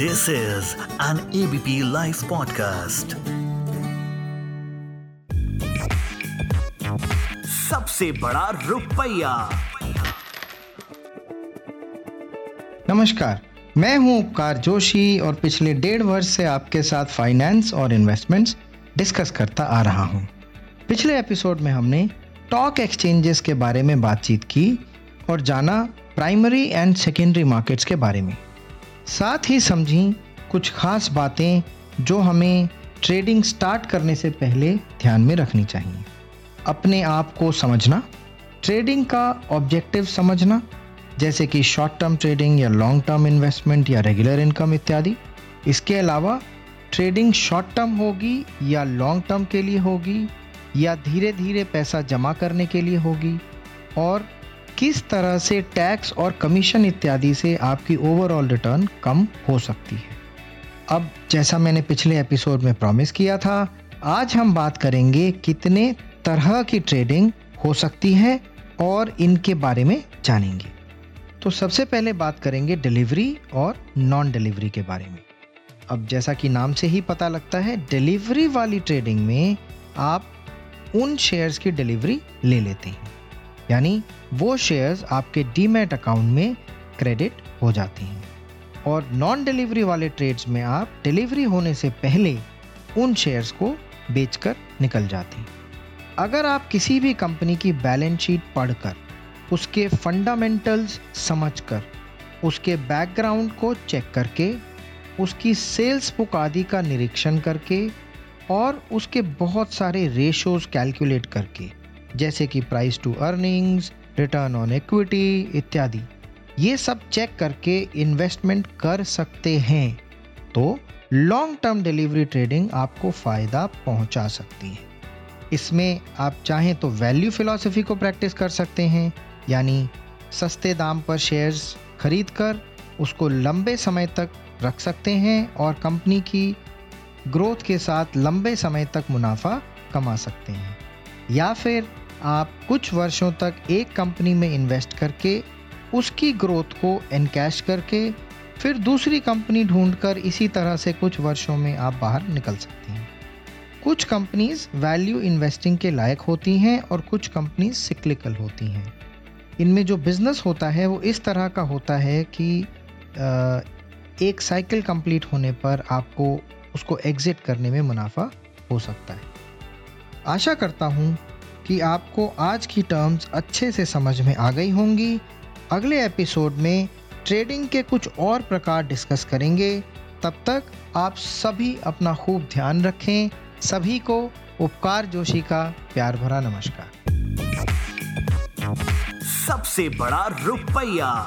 This is an ABP Life podcast. सबसे बड़ा रुपया नमस्कार, मैं हूँ उपकार जोशी और पिछले डेढ़ वर्ष से आपके साथ फाइनेंस और इन्वेस्टमेंट्स डिस्कस करता आ रहा हूँ। पिछले एपिसोड में हमने टॉक एक्सचेंजेस के बारे में बातचीत की और जाना प्राइमरी एंड सेकेंडरी मार्केट्स के बारे में साथ ही समझी कुछ खास बातें जो हमें ट्रेडिंग स्टार्ट करने से पहले ध्यान में रखनी चाहिए। अपने आप को समझना ट्रेडिंग का ऑब्जेक्टिव समझना, जैसे कि शॉर्ट टर्म ट्रेडिंग या लॉन्ग टर्म इन्वेस्टमेंट या रेगुलर इनकम इत्यादि। इसके अलावा ट्रेडिंग शॉर्ट टर्म होगी या लॉन्ग टर्म के लिए होगी या धीरे धीरे पैसा जमा करने के लिए होगी। और किस तरह से टैक्स और कमीशन इत्यादि से आपकी ओवरऑल रिटर्न कम हो सकती है? अब जैसा मैंने पिछले एपिसोड में प्रॉमिस किया था, आज हम बात करेंगे कितने तरह की ट्रेडिंग हो सकती है और इनके बारे में जानेंगे। तो सबसे पहले बात करेंगे डिलीवरी और नॉन डिलीवरी के बारे में। अब जैसा कि नाम से ही पता लगता है डिलीवरी वाली ट्रेडिंग में आप उन शेयर्स की डिलीवरी ले लेते हैं। यानी वो शेयर्स आपके डीमेट अकाउंट में क्रेडिट हो जाते हैं। और नॉन डिलीवरी वाले ट्रेड्स में आप डिलीवरी होने से पहले उन शेयर्स को बेचकर निकल जाते हैं। अगर आप किसी भी कंपनी की बैलेंस शीट पढ़कर, उसके फंडामेंटल्स समझकर, उसके बैकग्राउंड को चेक करके, उसकी सेल्स बुक आदि का निरीक्षण करके, और उसके बहुत सारे रेशोज कैलकुलेट करके जैसे कि price to earnings return on equity इत्यादि। ये सब चेक करके इन्वेस्टमेंट कर सकते हैं तो लॉन्ग टर्म डिलीवरी ट्रेडिंग आपको फ़ायदा पहुँचा सकती है। इसमें आप चाहें तो वैल्यू फिलॉसफी को प्रैक्टिस कर सकते हैं, यानी सस्ते दाम पर शेयर्स खरीद कर उसको लंबे समय तक रख सकते हैं और कंपनी की ग्रोथ के साथ लंबे समय तक मुनाफा कमा सकते हैं। या फिर आप कुछ वर्षों तक एक कंपनी में इन्वेस्ट करके उसकी ग्रोथ को एनकैश करके फिर दूसरी कंपनी ढूंढकर इसी तरह से कुछ वर्षों में आप बाहर निकल सकती हैं। कुछ कंपनीज़ वैल्यू इन्वेस्टिंग के लायक होती हैं और कुछ कंपनीज़ सिक्लिकल होती हैं। इनमें जो बिज़नेस होता है वो इस तरह का होता है कि एक साइकिल कंप्लीट होने पर आपको उसको एग्ज़िट करने में मुनाफा हो सकता है। आशा करता हूँ कि आपको आज की टर्म्स अच्छे से समझ में आ गई होंगी। अगले एपिसोड में ट्रेडिंग के कुछ और प्रकार डिस्कस करेंगे। तब तक आप सभी अपना खूब ध्यान रखें। सभी को उपकार जोशी का प्यार भरा नमस्कार। सबसे बड़ा रुपया।